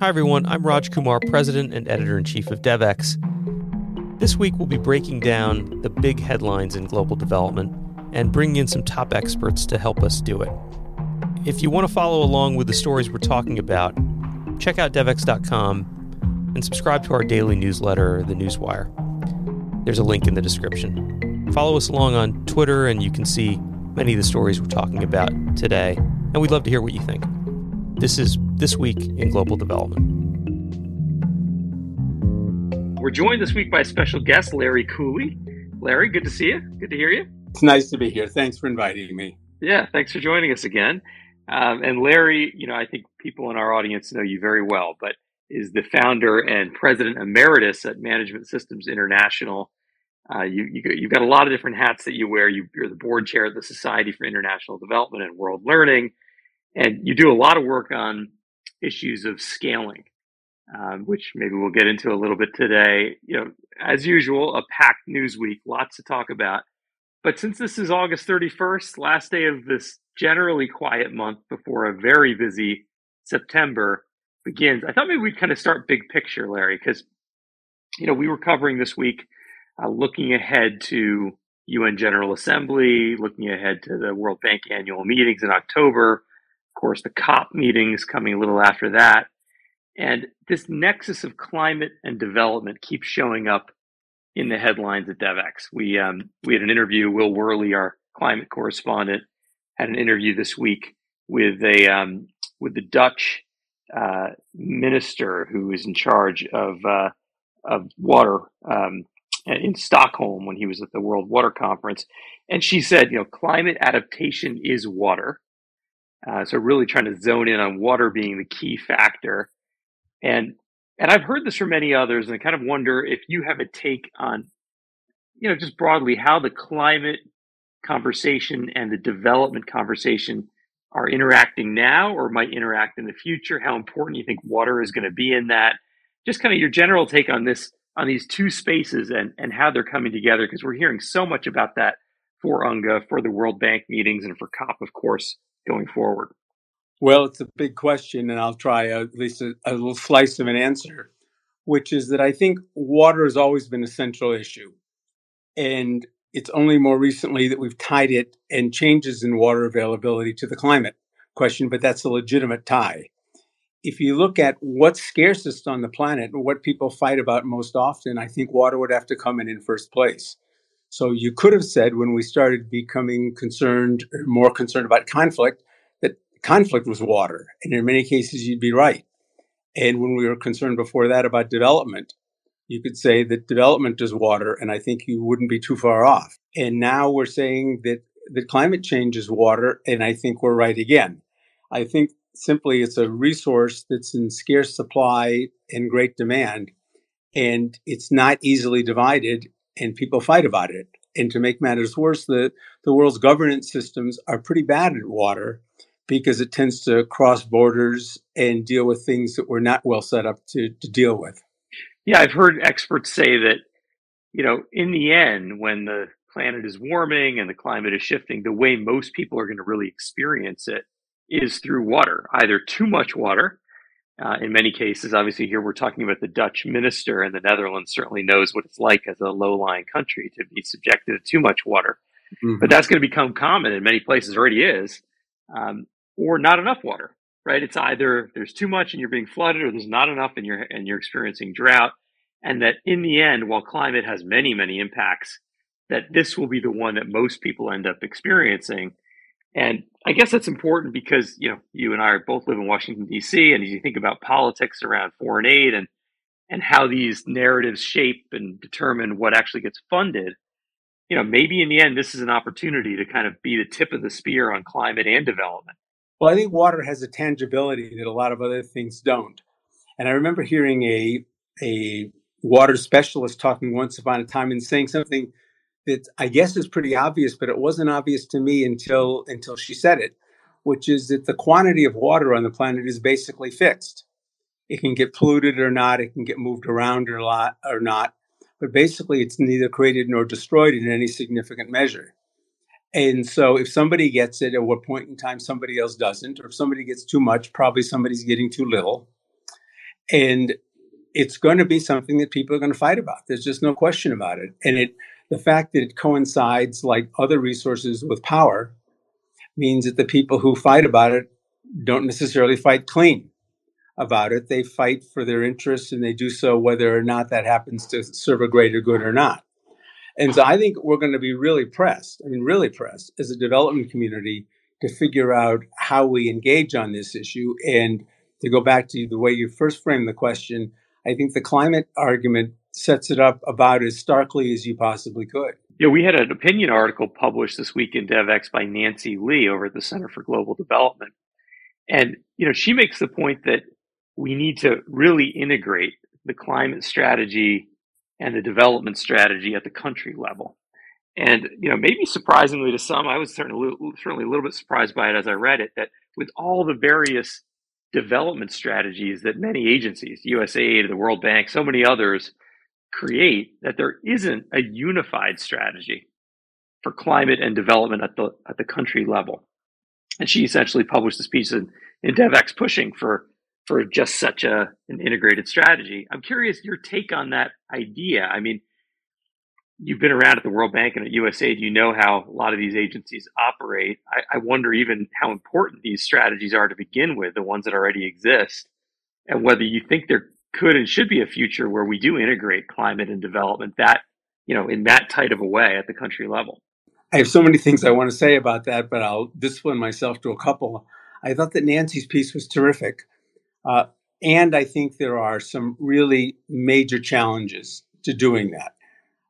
Hi, everyone. I'm Raj Kumar, President and Editor in Chief of Devex. This week, we'll be breaking down the big headlines in global development and bringing in some top experts to help us do it. If you want to follow along with the stories we're talking about, check out devex.com and subscribe to our daily newsletter, The Newswire. There's a link in the description. Follow us along on Twitter, and you can see many of the stories we're talking about today. And we'd love to hear what you think. This is This Week in Global Development. We're joined this week by a special guest, Larry Cooley. Larry, good to see you. Good to hear you. It's nice to be here. Thanks for inviting me. Yeah, thanks for joining us again. Um, and Larry, you know, I think people in our audience know you very well, but is the founder and president emeritus at Management Systems International. Uh, you, you, you've got a lot of different hats that you wear. You, you're the board chair of the Society for International Development and World Learning, and you do a lot of work on issues of scaling, um, which maybe we'll get into a little bit today. You know, as usual, a packed news week, lots to talk about. But since this is August 31st, last day of this generally quiet month before a very busy September begins, I thought maybe we'd kind of start big picture, Larry, because you know we were covering this week, uh, looking ahead to UN General Assembly, looking ahead to the World Bank annual meetings in October, course, the COP meetings coming a little after that, and this nexus of climate and development keeps showing up in the headlines at Devex. We um, we had an interview. Will Worley, our climate correspondent, had an interview this week with a um, with the Dutch uh, minister who is in charge of uh, of water um, in Stockholm when he was at the World Water Conference, and she said, you know, climate adaptation is water. Uh, so really trying to zone in on water being the key factor, and and I've heard this from many others, and I kind of wonder if you have a take on, you know, just broadly how the climate conversation and the development conversation are interacting now or might interact in the future. How important you think water is going to be in that? Just kind of your general take on this, on these two spaces and, and how they're coming together, because we're hearing so much about that for UNGA, for the World Bank meetings, and for COP, of course, going forward. Well, it's a big question, and I'll try a, at least a, a little slice of an answer, which is that I think water has always been a central issue. And it's only more recently that we've tied it and changes in water availability to the climate question, but that's a legitimate tie. If you look at what's scarcest on the planet what people fight about most often, I think water would have to come in in first place. So you could have said when we started becoming concerned, more concerned about conflict, that conflict was water. And in many cases, you'd be right. And when we were concerned before that about development, you could say that development is water, and I think you wouldn't be too far off. And now we're saying that, that climate change is water, and I think we're right again. I think simply it's a resource that's in scarce supply and great demand, and it's not easily divided, and people fight about it. And to make matters worse, the, the world's governance systems are pretty bad at water because it tends to cross borders and deal with things that we're not well set up to, to deal with. Yeah, I've heard experts say that, you know, in the end, when the planet is warming and the climate is shifting, the way most people are going to really experience it is through water, either too much water. Uh, in many cases, obviously, here we're talking about the Dutch minister, and the Netherlands certainly knows what it's like as a low lying country to be subjected to too much water. Mm-hmm. But that's going to become common in many places, already is. Um, or not enough water, right? It's either there's too much and you're being flooded or there's not enough and you're, and you're experiencing drought. And that in the end, while climate has many, many impacts, that this will be the one that most people end up experiencing. And I guess that's important because, you know, you and I both live in Washington, D.C., and as you think about politics around foreign aid and, and how these narratives shape and determine what actually gets funded, you know, maybe in the end, this is an opportunity to kind of be the tip of the spear on climate and development. Well, I think water has a tangibility that a lot of other things don't. And I remember hearing a a water specialist talking once upon a time and saying something that I guess is pretty obvious, but it wasn't obvious to me until until she said it, which is that the quantity of water on the planet is basically fixed. It can get polluted or not, it can get moved around or lot or not, but basically it's neither created nor destroyed in any significant measure. And so if somebody gets it at what point in time somebody else doesn't, or if somebody gets too much, probably somebody's getting too little. And it's going to be something that people are going to fight about. There's just no question about it. And it the fact that it coincides like other resources with power means that the people who fight about it don't necessarily fight clean about it. They fight for their interests and they do so whether or not that happens to serve a greater good or not. And so I think we're going to be really pressed, I mean, really pressed as a development community to figure out how we engage on this issue. And to go back to the way you first framed the question, I think the climate argument sets it up about as starkly as you possibly could. Yeah, we had an opinion article published this week in Devex by Nancy Lee over at the Center for Global Development. And, you know, she makes the point that we need to really integrate the climate strategy and the development strategy at the country level. And, you know, maybe surprisingly to some, I was certainly, certainly a little bit surprised by it as I read it, that with all the various development strategies that many agencies, USAID, the World Bank, so many others create, that there isn't a unified strategy for climate and development at the at the country level. And she essentially published this piece in, in Devex pushing for for just such a an integrated strategy. I'm curious your take on that idea. I mean, you've been around at the World Bank and at USAID. You know how a lot of these agencies operate. I, I wonder even how important these strategies are to begin with, the ones that already exist, and whether you think there could and should be a future where we do integrate climate and development that you know in that tight of a way at the country level. I have so many things I want to say about that, but I'll discipline myself to a couple. I thought that Nancy's piece was terrific. Uh, and I think there are some really major challenges to doing that.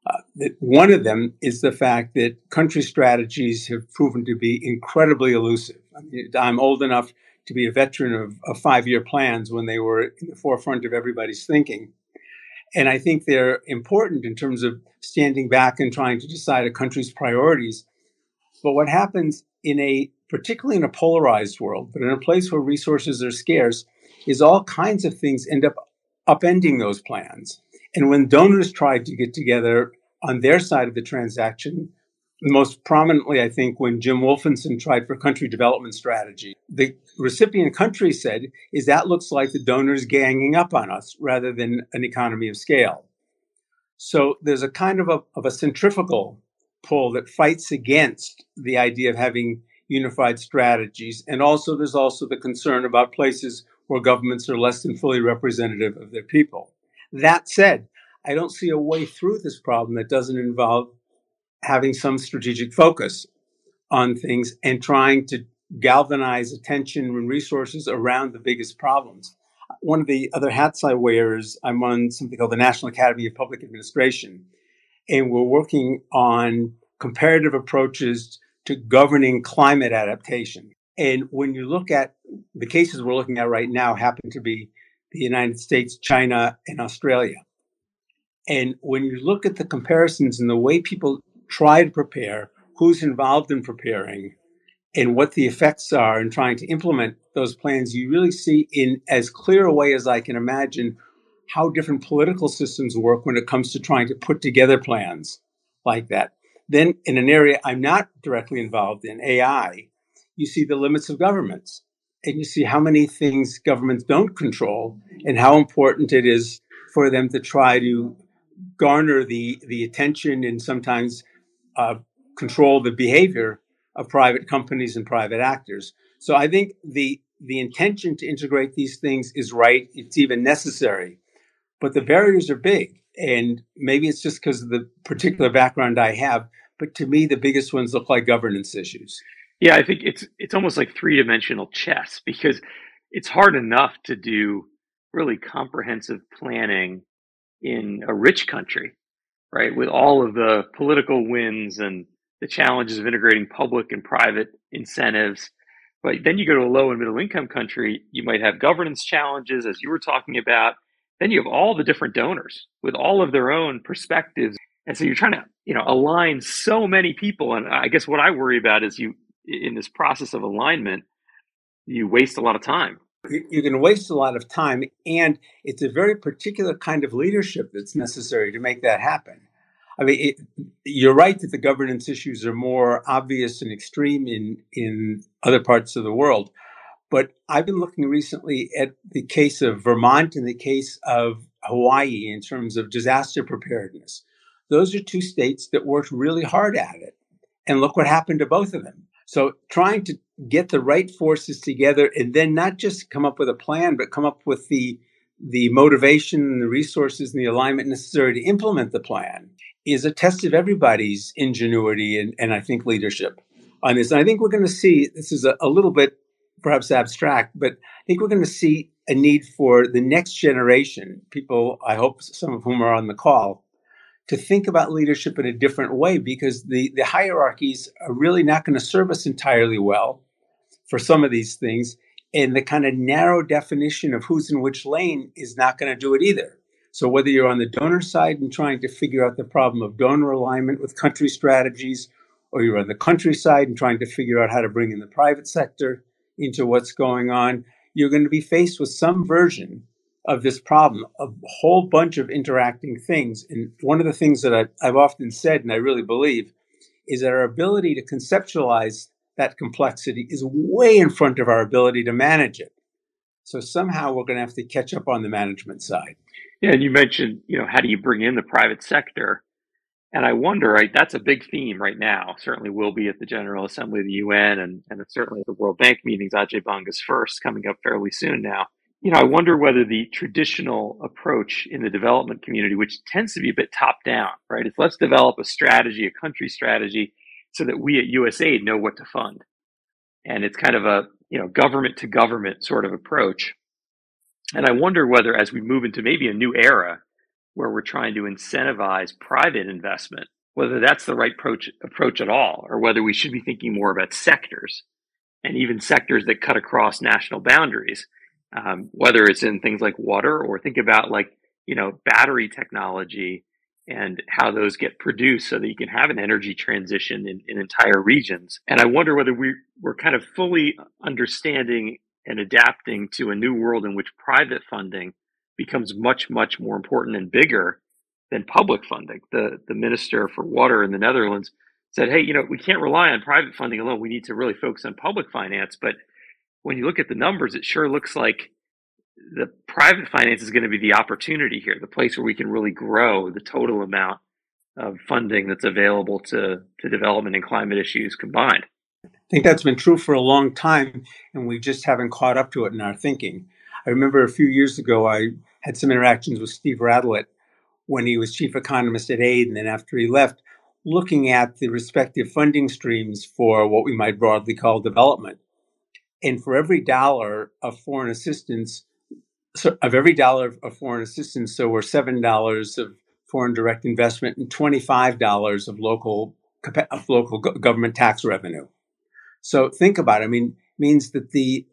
Uh, one of them is the fact that country strategies have proven to be incredibly elusive. I mean, I'm old enough to be a veteran of, of five year plans when they were in the forefront of everybody's thinking. And I think they're important in terms of standing back and trying to decide a country's priorities. But what happens in a, particularly in a polarized world, but in a place where resources are scarce, is all kinds of things end up upending those plans. And when donors tried to get together on their side of the transaction, most prominently, I think, when Jim Wolfensohn tried for country development strategy, the recipient country said, is that looks like the donors ganging up on us rather than an economy of scale. So there's a kind of a, of a centrifugal pull that fights against the idea of having unified strategies. And also, there's also the concern about places where governments are less than fully representative of their people. That said, I don't see a way through this problem that doesn't involve having some strategic focus on things and trying to galvanize attention and resources around the biggest problems. One of the other hats I wear is I'm on something called the National Academy of Public Administration, and we're working on comparative approaches to governing climate adaptation. And when you look at the cases we're looking at right now, happen to be the United States, China, and Australia. And when you look at the comparisons and the way people try to prepare, who's involved in preparing, and what the effects are in trying to implement those plans, you really see in as clear a way as I can imagine how different political systems work when it comes to trying to put together plans like that. Then, in an area I'm not directly involved in, AI, you see the limits of governments and you see how many things governments don't control and how important it is for them to try to garner the, the attention and sometimes uh, control the behavior of private companies and private actors. So I think the the intention to integrate these things is right. It's even necessary, but the barriers are big, and maybe it's just because of the particular background I have. But to me, the biggest ones look like governance issues. Yeah, I think it's it's almost like three dimensional chess because it's hard enough to do really comprehensive planning in a rich country right? With all of the political wins and the challenges of integrating public and private incentives. But then you go to a low and middle income country, you might have governance challenges, as you were talking about. Then you have all the different donors with all of their own perspectives. And so you're trying to, you know, align so many people. And I guess what I worry about is you, in this process of alignment, you waste a lot of time you're going to waste a lot of time and it's a very particular kind of leadership that's necessary to make that happen i mean it, you're right that the governance issues are more obvious and extreme in in other parts of the world But I've been looking recently at the case of Vermont and the case of Hawaii in terms of disaster preparedness. Those are two states that worked really hard at it. And look what happened to both of them. So trying to get the right forces together and then not just come up with a plan, but come up with the the motivation and the resources and the alignment necessary to implement the plan is a test of everybody's ingenuity and, and I think leadership on this. And I think we're going to see this is a, a little bit perhaps abstract, but I think we're going to see a need for the next generation, people, I hope some of whom are on the call, to think about leadership in a different way because the, the hierarchies are really not going to serve us entirely well for some of these things. And the kind of narrow definition of who's in which lane is not going to do it either. So whether you're on the donor side and trying to figure out the problem of donor alignment with country strategies, or you're on the countryside and trying to figure out how to bring in the private sector into what's going on, you're going to be faced with some version of this problem, a whole bunch of interacting things. And one of the things that I, I've often said, and I really believe, is that our ability to conceptualize that complexity is way in front of our ability to manage it. So somehow we're going to have to catch up on the management side. Yeah, and you mentioned, you know, how do you bring in the private sector? And I wonder, right, that's a big theme right now. Certainly will be at the General Assembly of the UN and, and certainly at the World Bank meetings. Ajay Banga's first coming up fairly soon now. You know, I wonder whether the traditional approach in the development community, which tends to be a bit top down, right? It's let's develop a strategy, a country strategy, so that we at USAID know what to fund. And it's kind of a, you know, government to government sort of approach. And I wonder whether as we move into maybe a new era where we're trying to incentivize private investment, whether that's the right approach, approach at all, or whether we should be thinking more about sectors and even sectors that cut across national boundaries, um, whether it's in things like water or think about like, you know, battery technology and how those get produced so that you can have an energy transition in, in entire regions. And I wonder whether we, we're kind of fully understanding and adapting to a new world in which private funding becomes much, much more important and bigger than public funding. The, the minister for water in the Netherlands said, hey, you know, we can't rely on private funding alone. We need to really focus on public finance. But when you look at the numbers, it sure looks like the private finance is going to be the opportunity here, the place where we can really grow the total amount of funding that's available to, to development and climate issues combined. I think that's been true for a long time, and we just haven't caught up to it in our thinking. I remember a few years ago, I had some interactions with Steve Radelet when he was chief economist at AID, and then after he left, looking at the respective funding streams for what we might broadly call development. And for every dollar of foreign assistance, so of every dollar of foreign assistance, so we're seven dollars of foreign direct investment and twenty-five dollars of local of local government tax revenue. So think about it. I mean, means that the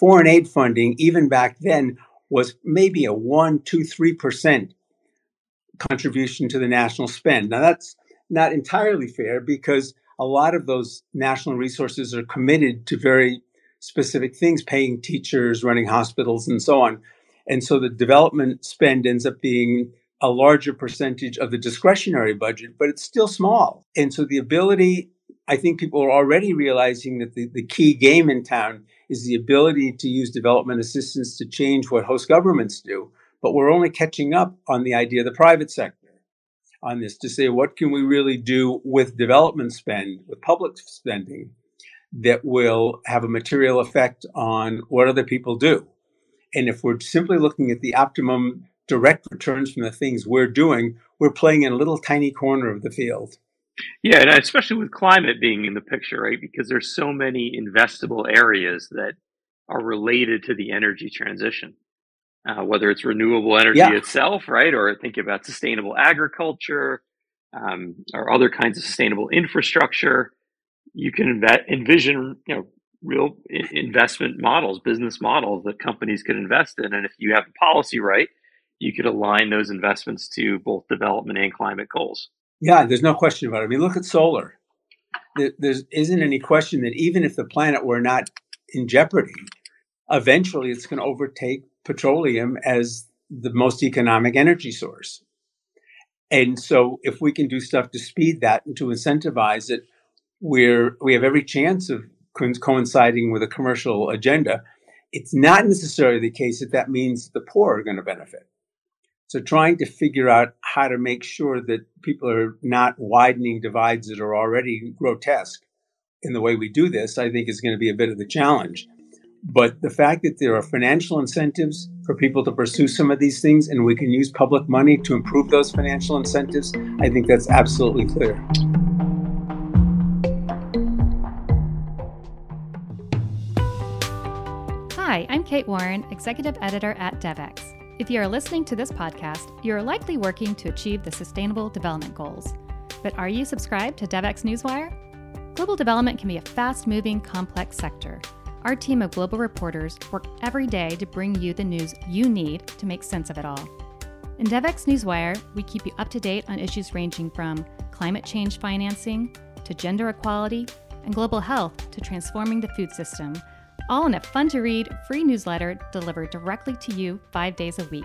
foreign aid funding, even back then, was maybe a one, two, three percent contribution to the national spend. Now that's not entirely fair because a lot of those national resources are committed to very specific things, paying teachers, running hospitals, and so on. And so the development spend ends up being a larger percentage of the discretionary budget, but it's still small. And so the ability, I think people are already realizing that the, the key game in town is the ability to use development assistance to change what host governments do. But we're only catching up on the idea of the private sector on this to say what can we really do with development spend, with public spending that will have a material effect on what other people do. And if we're simply looking at the optimum direct returns from the things we're doing, we're playing in a little tiny corner of the field. Yeah, and especially with climate being in the picture, right? Because there's so many investable areas that are related to the energy transition, uh, whether it's renewable energy yeah. itself, right, or think about sustainable agriculture um, or other kinds of sustainable infrastructure. You can envision, you know, real investment models, business models that companies could invest in. And if you have the policy right, you could align those investments to both development and climate goals. Yeah, there's no question about it. I mean, look at solar. There isn't any question that even if the planet were not in jeopardy, eventually it's going to overtake petroleum as the most economic energy source. And so, if we can do stuff to speed that and to incentivize it, we're we have every chance of coinciding with a commercial agenda, it's not necessarily the case that that means the poor are going to benefit. So trying to figure out how to make sure that people are not widening divides that are already grotesque in the way we do this, I think is going to be a bit of the challenge. But the fact that there are financial incentives for people to pursue some of these things and we can use public money to improve those financial incentives, I think that's absolutely clear. Hi, I'm Kate Warren, Executive Editor at DevEx. If you are listening to this podcast, you are likely working to achieve the Sustainable Development Goals. But are you subscribed to DevEx Newswire? Global development can be a fast moving, complex sector. Our team of global reporters work every day to bring you the news you need to make sense of it all. In DevEx Newswire, we keep you up to date on issues ranging from climate change financing to gender equality and global health to transforming the food system, all in a fun to read, free newsletter delivered directly to you five days a week.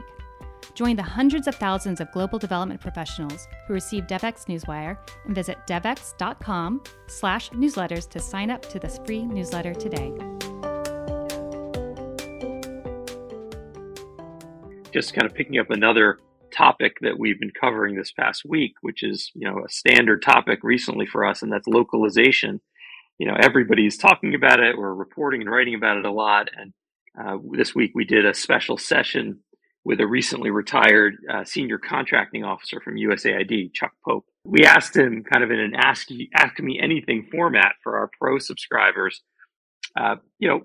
Join the hundreds of thousands of global development professionals who receive DevEx Newswire and visit devex.com slash newsletters to sign up to this free newsletter today. Just kind of picking up another topic that we've been covering this past week, which is, you know, a standard topic recently for us, and that's localization. You know, everybody's talking about it. We're reporting and writing about it a lot. And uh, this week we did a special session with a recently retired uh, senior contracting officer from USAID, Chuck Pope. We asked him kind of in an ask, ask me anything format for our pro subscribers, uh, you know,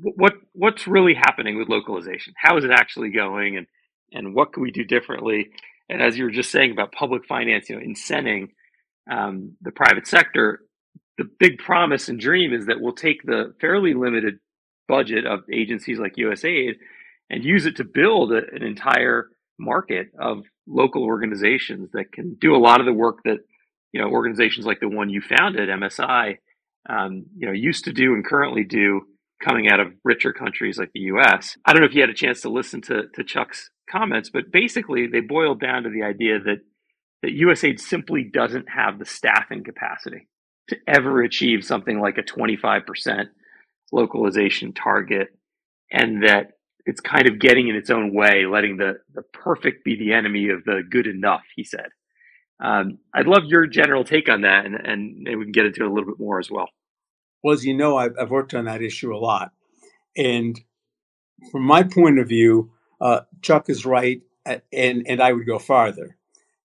what what's really happening with localization? How is it actually going, and and what can we do differently? And as you were just saying about public finance, you know, incenting um, the private sector, the big promise and dream is that we'll take the fairly limited budget of agencies like USAID and use it to build a, an entire market of local organizations that can do a lot of the work that you know organizations like the one you founded, MSI, um, you know, used to do and currently do, coming out of richer countries like the U.S. I don't know if you had a chance to listen to to Chuck's comments, but basically they boiled down to the idea that that USAID simply doesn't have the staffing capacity to ever achieve something like a 25% localization target, and that it's kind of getting in its own way, letting the, the perfect be the enemy of the good enough, he said. Um, I'd love your general take on that, and, and we can get into it a little bit more as well. Well, as you know, I've, I've worked on that issue a lot. And from my point of view, uh, Chuck is right, and, and I would go farther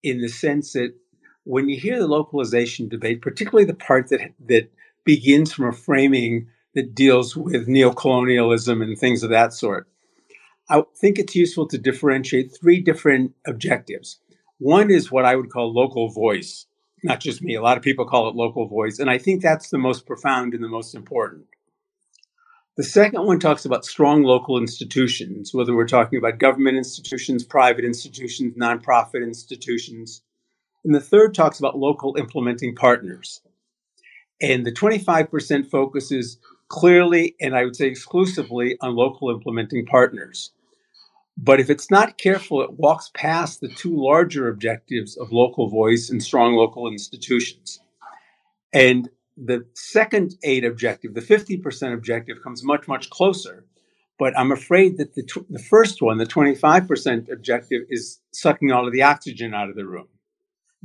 in the sense that when you hear the localization debate, particularly the part that, that begins from a framing that deals with neocolonialism and things of that sort, I think it's useful to differentiate three different objectives. One is what I would call local voice, not just me. A lot of people call it local voice, and I think that's the most profound and the most important. The second one talks about strong local institutions, whether we're talking about government institutions, private institutions, nonprofit institutions. And the third talks about local implementing partners. And the 25% focuses clearly and I would say exclusively on local implementing partners. But if it's not careful, it walks past the two larger objectives of local voice and strong local institutions. And the second aid objective, the 50% objective, comes much, much closer. But I'm afraid that the, the first one, the 25% objective, is sucking all of the oxygen out of the room.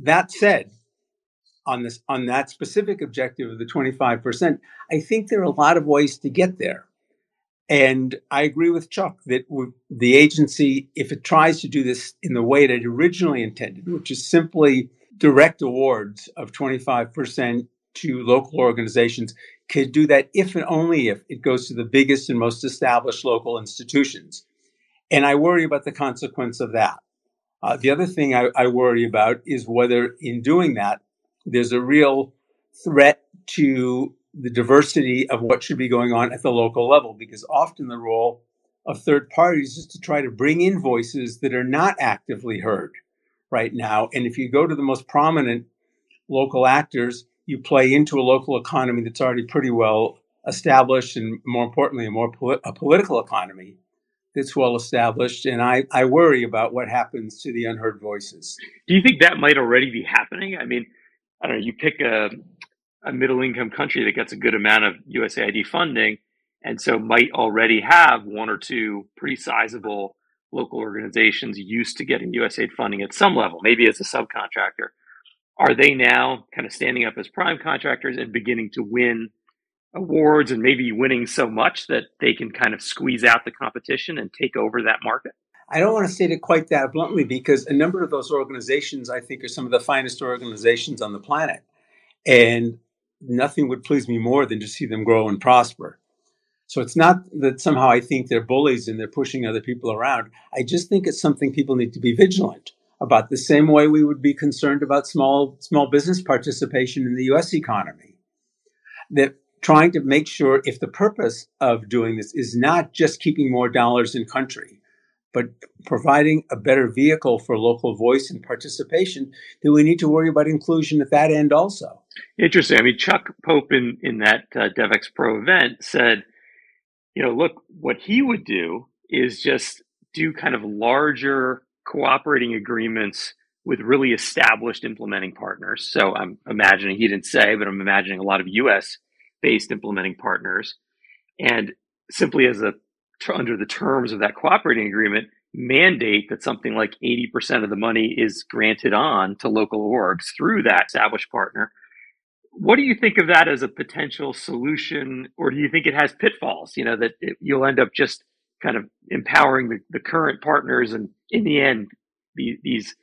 That said, on this on that specific objective of the 25%, I think there are a lot of ways to get there. And I agree with Chuck that the agency, if it tries to do this in the way that it originally intended, which is simply direct awards of 25% to local organizations, could do that if and only if it goes to the biggest and most established local institutions. And I worry about the consequence of that. Uh, the other thing I, I worry about is whether in doing that, there's a real threat to the diversity of what should be going on at the local level, because often the role of third parties is to try to bring in voices that are not actively heard right now. And if you go to the most prominent local actors, you play into a local economy that's already pretty well established, and more importantly, a more a political economy that's well established. And I, I worry about what happens to the unheard voices. Do you think that might already be happening? I mean, I don't know. You pick a a middle income country that gets a good amount of USAID funding and so might already have one or two pretty sizable local organizations used to getting USAID funding at some level, maybe as a subcontractor. Are they now kind of standing up as prime contractors and beginning to win awards and maybe winning so much that they can kind of squeeze out the competition and take over that market? I don't want to state it quite that bluntly because a number of those organizations, I think, are some of the finest organizations on the planet. And nothing would please me more than to see them grow and prosper. So it's not that somehow I think they're bullies and they're pushing other people around. I just think it's something people need to be vigilant about the same way we would be concerned about small small business participation in the US economy. That trying to make sure if the purpose of doing this is not just keeping more dollars in country, but providing a better vehicle for local voice and participation, then we need to worry about inclusion at that end also. Interesting. I mean, Chuck Pope in, in that uh, DevEx Pro event said, you know, look, what he would do is just do kind of larger cooperating agreements with really established implementing partners. So I'm imagining, he didn't say, but I'm imagining a lot of US based implementing partners. And simply as a under the terms of that cooperating agreement, mandate that something like 80% of the money is granted on to local orgs through that established partner. What do you think of that as a potential solution, or do you think it has pitfalls? You know, that it, you'll end up just kind of empowering the, the current partners, and in the end, the, these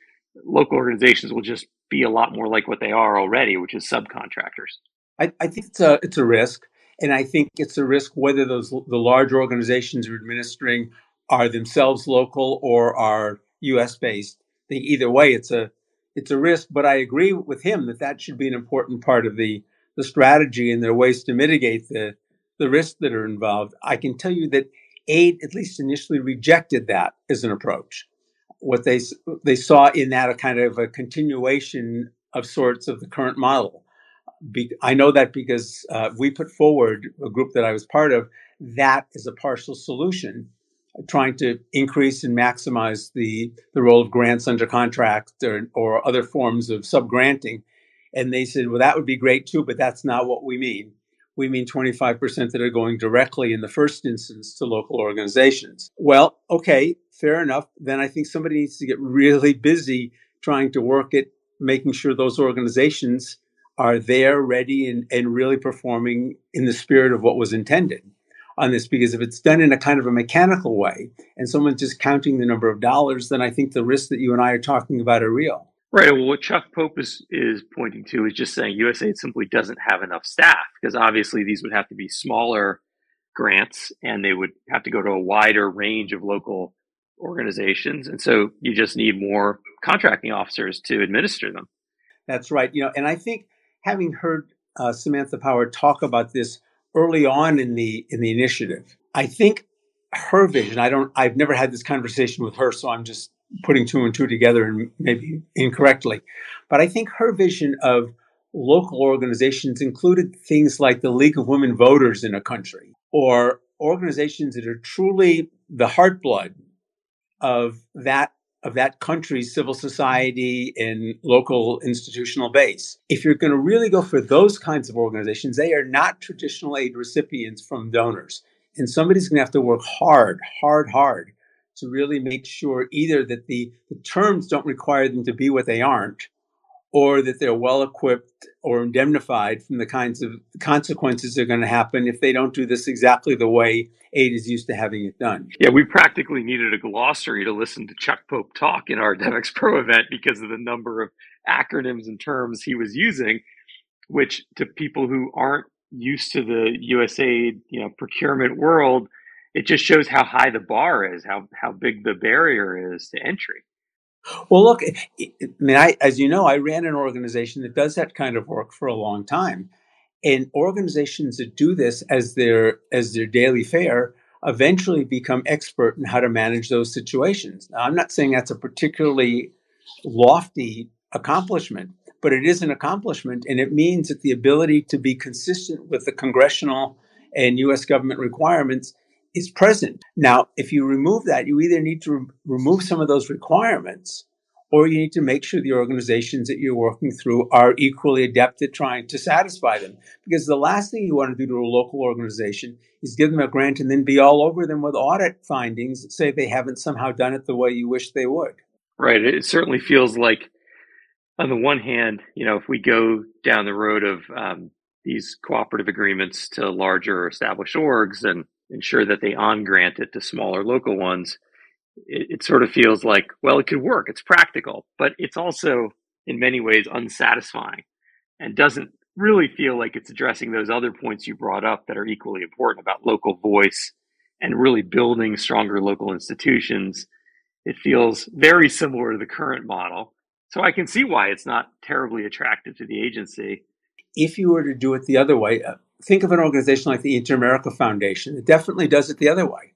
local organizations will just be a lot more like what they are already, which is subcontractors. I, I think it's a it's a risk. And I think it's a risk whether those the large organizations are administering are themselves local or are U.S. based. I think either way, it's a it's a risk. But I agree with him that that should be an important part of the the strategy and there are ways to mitigate the the risks that are involved. I can tell you that aid at least initially rejected that as an approach. What they they saw in that a kind of a continuation of sorts of the current model be, I know that because uh, we put forward a group that I was part of that is a partial solution, trying to increase and maximize the the role of grants under contract or, or other forms of subgranting. And they said, well, that would be great too, but that's not what we mean. We mean 25% that are going directly in the first instance to local organizations. Well, okay, fair enough. Then I think somebody needs to get really busy trying to work at making sure those organizations are there ready and, and really performing in the spirit of what was intended on this because if it's done in a kind of a mechanical way and someone's just counting the number of dollars then i think the risks that you and i are talking about are real. Right. Well what chuck pope is, is pointing to is just saying usaid simply doesn't have enough staff because obviously these would have to be smaller grants and they would have to go to a wider range of local organizations. And so you just need more contracting officers to administer them. That's right. You know and i think having heard uh, Samantha Power talk about this early on in the in the initiative, I think her vision. I don't. I've never had this conversation with her, so I'm just putting two and two together and maybe incorrectly. But I think her vision of local organizations included things like the League of Women Voters in a country or organizations that are truly the heartblood of that of that country's civil society and local institutional base. If you're going to really go for those kinds of organizations, they are not traditional aid recipients from donors. And somebody's going to have to work hard, hard, hard to really make sure either that the, the terms don't require them to be what they aren't, or that they're well equipped or indemnified from the kinds of consequences that are going to happen if they don't do this exactly the way aid is used to having it done. Yeah, we practically needed a glossary to listen to Chuck Pope talk in our DevEx Pro event because of the number of acronyms and terms he was using, which to people who aren't used to the USAID, you know, procurement world, it just shows how high the bar is, how how big the barrier is to entry. Well, look, I mean, I, as you know, I ran an organization that does that kind of work for a long time, and organizations that do this as their as their daily fare eventually become expert in how to manage those situations. Now, I'm not saying that's a particularly lofty accomplishment, but it is an accomplishment, and it means that the ability to be consistent with the congressional and U.S. government requirements is present. Now, if you remove that, you either need to re- remove some of those requirements or you need to make sure the organizations that you're working through are equally adept at trying to satisfy them. Because the last thing you want to do to a local organization is give them a grant and then be all over them with audit findings that say they haven't somehow done it the way you wish they would. Right. It certainly feels like, on the one hand, you know, if we go down the road of um, these cooperative agreements to larger established orgs and ensure that they on grant it to smaller local ones, it, it sort of feels like, well, it could work. It's practical, but it's also in many ways unsatisfying and doesn't really feel like it's addressing those other points you brought up that are equally important about local voice and really building stronger local institutions. It feels very similar to the current model. So I can see why it's not terribly attractive to the agency. If you were to do it the other way, uh, think of an organization like the Inter-American Foundation. It definitely does it the other way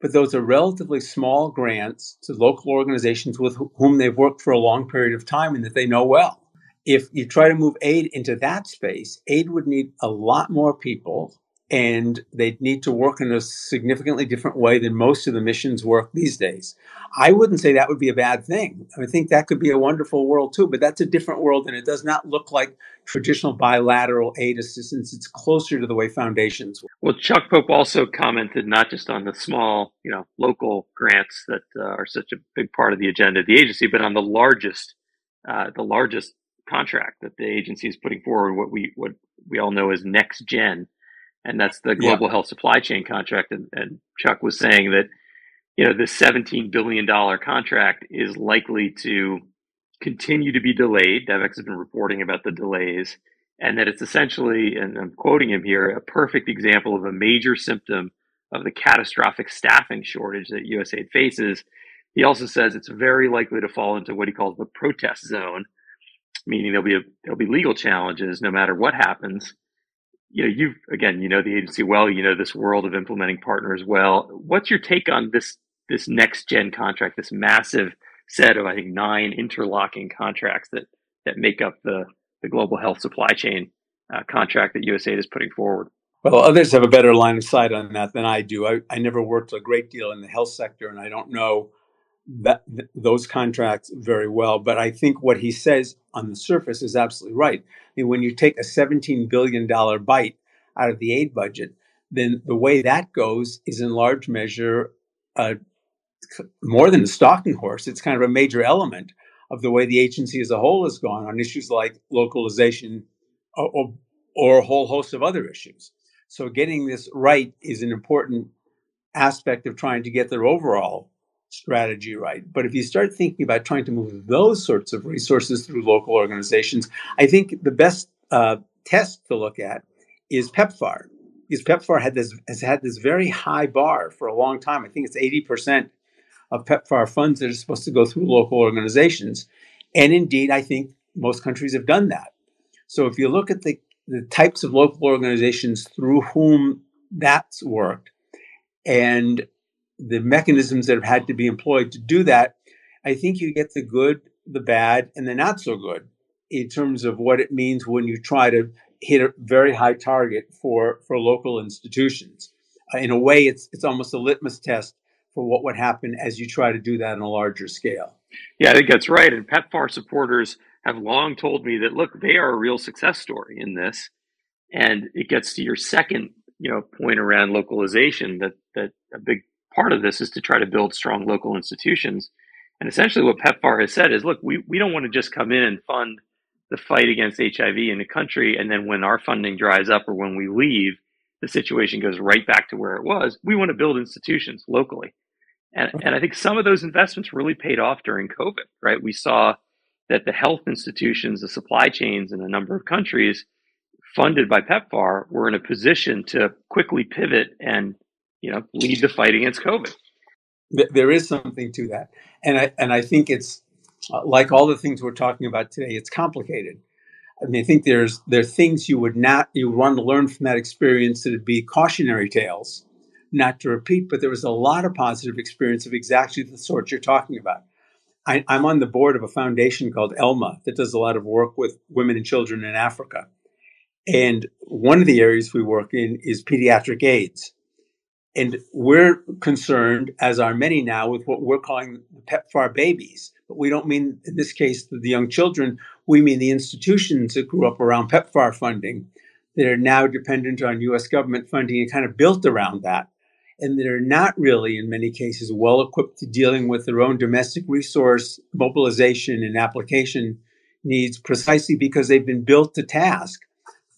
but those are relatively small grants to local organizations with whom they've worked for a long period of time and that they know well. If you try to move aid into that space, aid would need a lot more people and they need to work in a significantly different way than most of the missions work these days. I wouldn't say that would be a bad thing. I think that could be a wonderful world too, but that's a different world and it does not look like traditional bilateral aid assistance. It's closer to the way foundations work. Well, Chuck Pope also commented not just on the small, you know, local grants that uh, are such a big part of the agenda of the agency, but on the largest, uh, the largest contract that the agency is putting forward, what we what we all know as Next Gen and that's the global yeah. health supply chain contract. And, and, Chuck was saying that you know this seventeen billion dollar contract is likely to continue to be delayed. DevEx has been reporting about the delays, and that it's essentially, and I'm quoting him here, a perfect example of a major symptom of the catastrophic staffing shortage that USAID faces. He also says it's very likely to fall into what he calls the protest zone, meaning there'll be a, there'll be legal challenges no matter what happens you know, you've again, you know the agency well, you know this world of implementing partners well. What's your take on this this next gen contract, this massive set of I think nine interlocking contracts that that make up the the global health supply chain uh, contract that USAID is putting forward? Well, others have a better line of sight on that than I do. I, I never worked a great deal in the health sector, and I don't know that th- those contracts very well. But I think what he says on the surface is absolutely right. I mean, when you take a $17 billion bite out of the aid budget, then the way that goes is in large measure more than a stalking horse. It's kind of a major element of the way the agency as a whole has gone on issues like localization or, or, or a whole host of other issues. So getting this right is an important aspect of trying to get their overall strategy right. But if you start thinking about trying to move those sorts of resources through local organizations, I think the best uh, test to look at is PEPFAR. Because PEPFAR had this, has had this very high bar for a long time. I think it's 80% of PEPFAR funds that are supposed to go through local organizations. And indeed, I think most countries have done that. So if you look at the, the types of local organizations through whom that's worked, and the mechanisms that have had to be employed to do that, I think you get the good, the bad, and the not so good in terms of what it means when you try to hit a very high target for, for local institutions. Uh, in a way, it's it's almost a litmus test for what would happen as you try to do that on a larger scale. Yeah, I think that's right. And PEPFAR supporters have long told me that look, they are a real success story in this. And it gets to your second, you know, point around localization that that a big part of this is to try to build strong local institutions. And essentially, what PEPFAR has said is look, we, we don't want to just come in and fund the fight against HIV in the country. And then when our funding dries up or when we leave, the situation goes right back to where it was. We want to build institutions locally. And, and I think some of those investments really paid off during COVID, right? We saw that the health institutions, the supply chains in a number of countries funded by PEPFAR were in a position to quickly pivot and you know, lead the fight against COVID. There is something to that, and I and I think it's uh, like all the things we're talking about today. It's complicated. I mean, I think there's there are things you would not you would want to learn from that experience that would be cautionary tales, not to repeat. But there was a lot of positive experience of exactly the sort you're talking about. I, I'm on the board of a foundation called ELMA that does a lot of work with women and children in Africa, and one of the areas we work in is pediatric AIDS And we're concerned, as are many now, with what we're calling the PEPFAR babies. But we don't mean, in this case, the young children. We mean the institutions that grew up around PEPFAR funding that are now dependent on US government funding and kind of built around that. And that are not really, in many cases, well equipped to dealing with their own domestic resource mobilization and application needs precisely because they've been built to task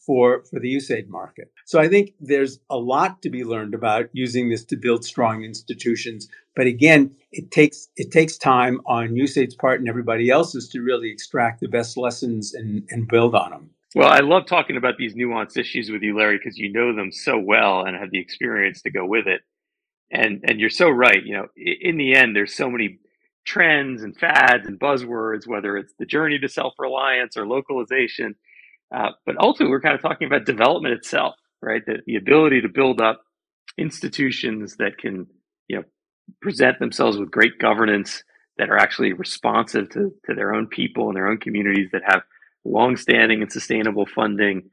for, for the USAID market. So I think there's a lot to be learned about using this to build strong institutions. But again, it takes it takes time on USAID's part and everybody else's to really extract the best lessons and, and build on them. Well, I love talking about these nuanced issues with you, Larry, because you know them so well and have the experience to go with it. And and you're so right. You know, in the end, there's so many trends and fads and buzzwords, whether it's the journey to self reliance or localization uh, but ultimately, we're kind of talking about development itself, right? The, the ability to build up institutions that can, you know, present themselves with great governance that are actually responsive to, to their own people and their own communities that have long-standing and sustainable funding.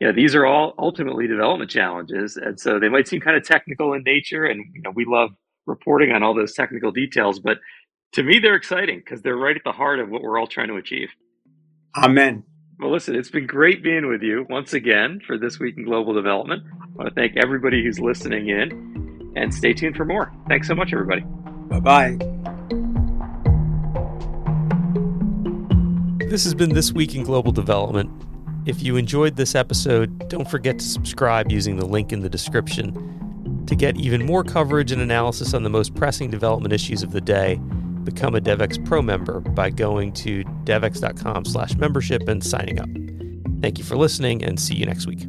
You know, these are all ultimately development challenges, and so they might seem kind of technical in nature. And you know, we love reporting on all those technical details, but to me, they're exciting because they're right at the heart of what we're all trying to achieve. Amen. Well, listen, it's been great being with you once again for This Week in Global Development. I want to thank everybody who's listening in and stay tuned for more. Thanks so much, everybody. Bye bye. This has been This Week in Global Development. If you enjoyed this episode, don't forget to subscribe using the link in the description. To get even more coverage and analysis on the most pressing development issues of the day, become a Devex Pro member by going to devex.com slash membership and signing up. Thank you for listening and see you next week.